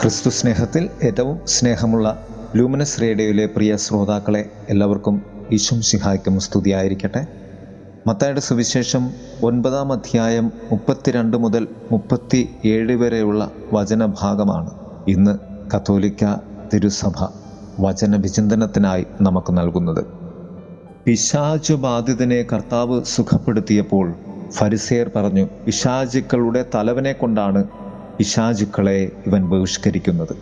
ക്രിസ്തു സ്നേഹത്തിൽ ഏറ്റവും സ്നേഹമുള്ള ലൂമിനസ് റേഡിയോയിലെ പ്രിയ ശ്രോതാക്കളെ എല്ലാവർക്കും ഈശും ശിഹായ്ക്കും സ്തുതിയായിരിക്കട്ടെ. മത്തായുടെ സുവിശേഷം ഒൻപതാം അധ്യായം മുപ്പത്തിരണ്ട് മുതൽ മുപ്പത്തി ഏഴ് വരെയുള്ള വചനഭാഗമാണ് ഇന്ന് കത്തോലിക്ക തിരുസഭ വചന വിചിന്തനത്തിനായി നമുക്ക് നൽകുന്നത്. പിശാചു ബാധിതനെ കർത്താവ് സുഖപ്പെടുത്തിയപ്പോൾ ഫരിസേർ പറഞ്ഞു പിശാചുക്കളുടെ തലവനെ കൊണ്ടാണ് പിശാചുക്കളെ ഇവൻ ബഹിഷ്കരിക്കുന്നത്.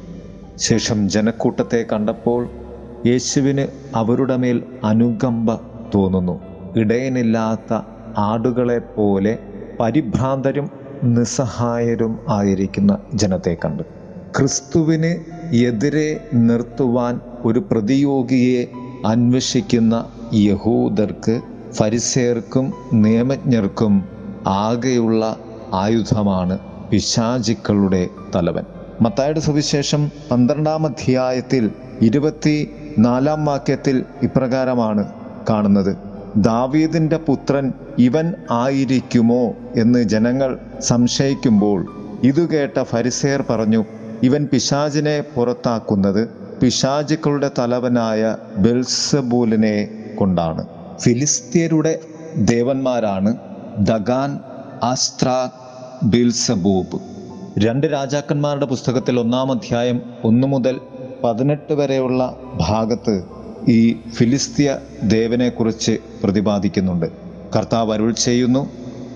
ശേഷം ജനക്കൂട്ടത്തെ കണ്ടപ്പോൾ യേശുവിന് അവരുടെ മേൽ അനുകമ്പ തോന്നുന്നു. ഇടയനില്ലാത്ത ആടുകളെ പോലെ പരിഭ്രാന്തരും നിസ്സഹായരും ആയിരിക്കുന്ന ജനത്തെ കണ്ട്. ക്രിസ്തുവിന് എതിരെ നിർത്തുവാൻ ഒരു പ്രതിയോഗിയെ അന്വേഷിക്കുന്ന യഹൂദർക്ക് ഫരിസേർക്കും നിയമജ്ഞർക്കും ആകെയുള്ള ആയുധമാണ് പിശാചിക്കളുടെ തലവൻ. മത്തായുടെ സുവിശേഷം പന്ത്രണ്ടാം അധ്യായത്തിൽ ഇരുപത്തി നാലാം വാക്യത്തിൽ ഇപ്രകാരമാണ് കാണുന്നത്. ദാവീദിന്റെ പുത്രൻ ഇവൻ ആയിരിക്കുമോ എന്ന് ജനങ്ങൾ സംശയിക്കുമ്പോൾ ഇതു കേട്ട ഫരിസേർ പറഞ്ഞു ഇവൻ പിശാചിനെ പുറത്താക്കുന്നത് പിശാചുക്കളുടെ തലവനായ ബെൽസബൂലിനെ കൊണ്ടാണ്. ഫിലിസ്തീനരുടെ ദേവന്മാരാണ് ദഗാൻ ആസ്ത്ര ബിൽസബൂബ്. രണ്ട് രാജാക്കന്മാരുടെ പുസ്തകത്തിൽ ഒന്നാം അധ്യായം ഒന്ന് മുതൽ പതിനെട്ട് വരെയുള്ള ഭാഗത്ത് ഈ ഫിലിസ്തീയ ദേവനെക്കുറിച്ച് പ്രതിപാദിക്കുന്നുണ്ട്. കർത്താവ് അരുൾ ചെയ്യുന്നു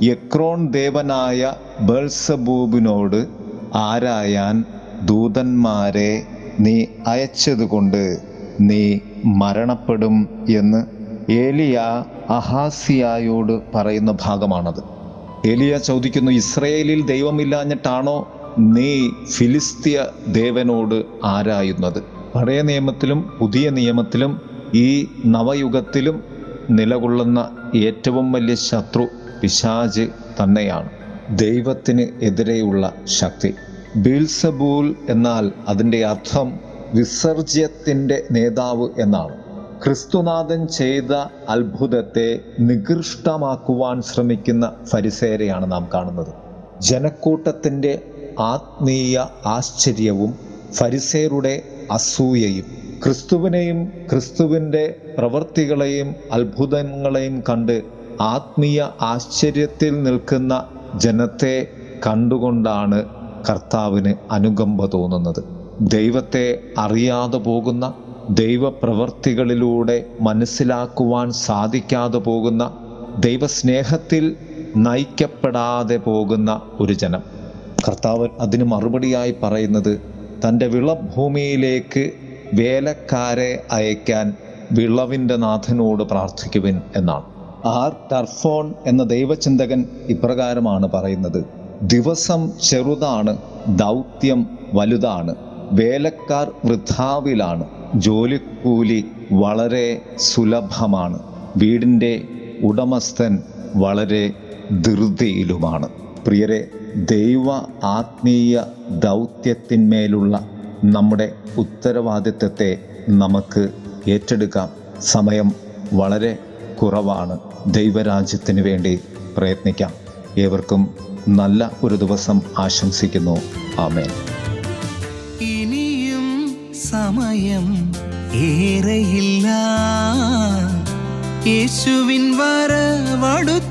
യക്രോൺ ദേവനായ ബേൾസബൂബിനോട് ആരായാൻ ദൂതന്മാരെ നീ അയച്ചതുകൊണ്ട് നീ മരണപ്പെടും എന്ന് ഏലിയ അഹാസിയായോട് പറയുന്ന ഭാഗമാണത്. ഏലിയ ചോദിക്കുന്നു ഇസ്രയേലിൽ ദൈവമില്ലാഞ്ഞിട്ടാണോ നീ ഫിലിസ്തീയ ദേവനോട് ആരായുന്നത്? പഴയ നിയമത്തിലും പുതിയ നിയമത്തിലും ഈ നവയുഗത്തിലും നിലകൊള്ളുന്ന ഏറ്റവും വലിയ ശത്രു പിശാജ് തന്നെയാണ്. ദൈവത്തിന് എതിരെയുള്ള ശക്തി. ബിൽസബൂൽ എന്നാൽ അതിന്റെ അർത്ഥം വിസർജ്യത്തിന്റെ നേതാവ് എന്നാണ്. ക്രിസ്തുനാഥൻ ചെയ്ത അത്ഭുതത്തെ നികൃഷ്ടമാക്കുവാൻ ശ്രമിക്കുന്ന ഫരിസേരെയാണ് നാം കാണുന്നത്. ജനക്കൂട്ടത്തിന്റെ ആത്മീയ ആശ്ചര്യവും ഫരിസേരുടെ അസൂയയും ക്രിസ്തുവിനെയും ക്രിസ്തുവിന്റെ പ്രവൃത്തികളെയും അത്ഭുതങ്ങളെയും കണ്ട് ആത്മീയ ആശ്ചര്യത്തിൽ നിൽക്കുന്ന ജനത്തെ കണ്ടുകൊണ്ടാണ് കർത്താവിന് അനുകമ്പ തോന്നുന്നത്. ദൈവത്തെ അറിയാതെ പോകുന്ന ദൈവപ്രവർത്തികളിലൂടെ മനസ്സിലാക്കുവാൻ സാധിക്കാതെ പോകുന്ന ദൈവസ്നേഹത്തിൽ നയിക്കപ്പെടാതെ പോകുന്ന ഒരു ജനം. കർത്താവ് അതിന് മറുപടിയായി പറയുന്നത് തന്റെ വിളഭൂമിയിലേക്ക് വേലക്കാരെ അയക്കാൻ വിളവിന്റെ നാഥനോട് പ്രാർത്ഥിക്കുവിൻ എന്നാണ്. ആർ. ടർഫോൺ എന്ന ദൈവചിന്തകൻ ഇപ്രകാരമാണ് പറയുന്നത് ദിവസം ചെറുതാണ് ദൗത്യം വലുതാണ്. വേലക്കാർ വൃഥാവിലാണ്. ജോലിക്കൂലി വളരെ സുലഭമാണ്. വീടിന്റെ ഉടമസ്ഥൻ വളരെ ധൃതിയിലുമാണ്. പ്രിയരെ ദൈവ ആത്മീയ ദൗത്യത്തിന്മേലുള്ള നമ്മുടെ ഉത്തരവാദിത്വത്തെ നമുക്ക് ഏറ്റെടുക്കാം. സമയം വളരെ കുറവാണ്. ദൈവരാജ്യത്തിന് വേണ്ടി പ്രയത്നിക്കാം. ഏവർക്കും നല്ല ഒരു ദിവസം ആശംസിക്കുന്നു. ആമേൻ. സമയം ഏറെയില്ല യേശുവിൻ വരവടുത്തു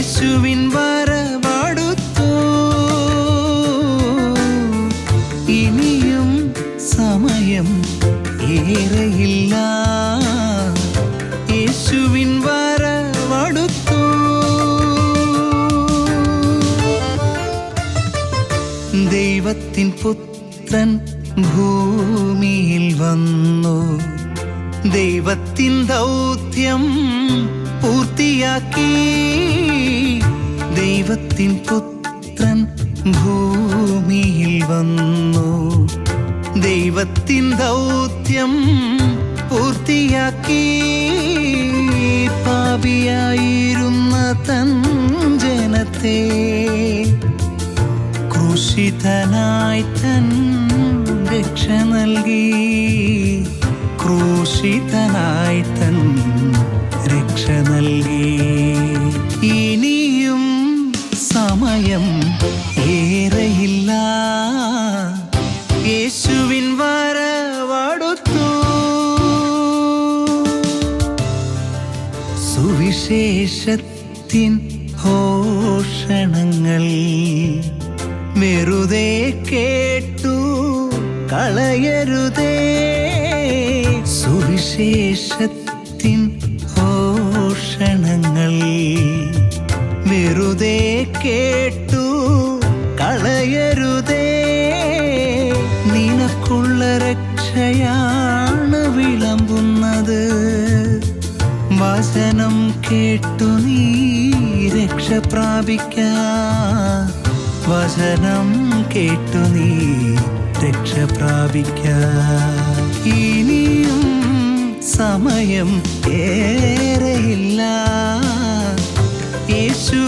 യേശുവിൻ വരവാടുത്തു. ഇനിയും സമയം ഏറെയില്ല. യേശുവിൻ വരവാടുത്തു. ദൈവത്തിൻ പുത്രൻ ഭൂമിയിൽ വന്നു. ദൈവത്തിൻ ദൗത്യം പൂർത്തിയാക്കി. ദൈവത്തിൻ പുത്രൻ ഭൂമിയിൽ വന്നു. ദൈവത്തിൻ ദൗത്യം പൂർത്തിയാക്കി. പാപിയായിരുന്ന തൻ ജനത്തെ ക്രൂശിതനായി തൻ രക്ഷ നൽകി. ക്രൂശിതനായി തൻ സുവിശേഷത്തിൻ ഘോഷണങ്ങൾ വെറുതെ കേട്ടു കളയരുതേ. സുവിശേഷത്തിൻ വചനം കേട്ടു നീ രക്ഷ പ്രാപിക്ക വചനം കേട്ടു നീ രക്ഷ പ്രാപിക്ക ഇനിയും സമയം ഏറെയില്ല. യേശു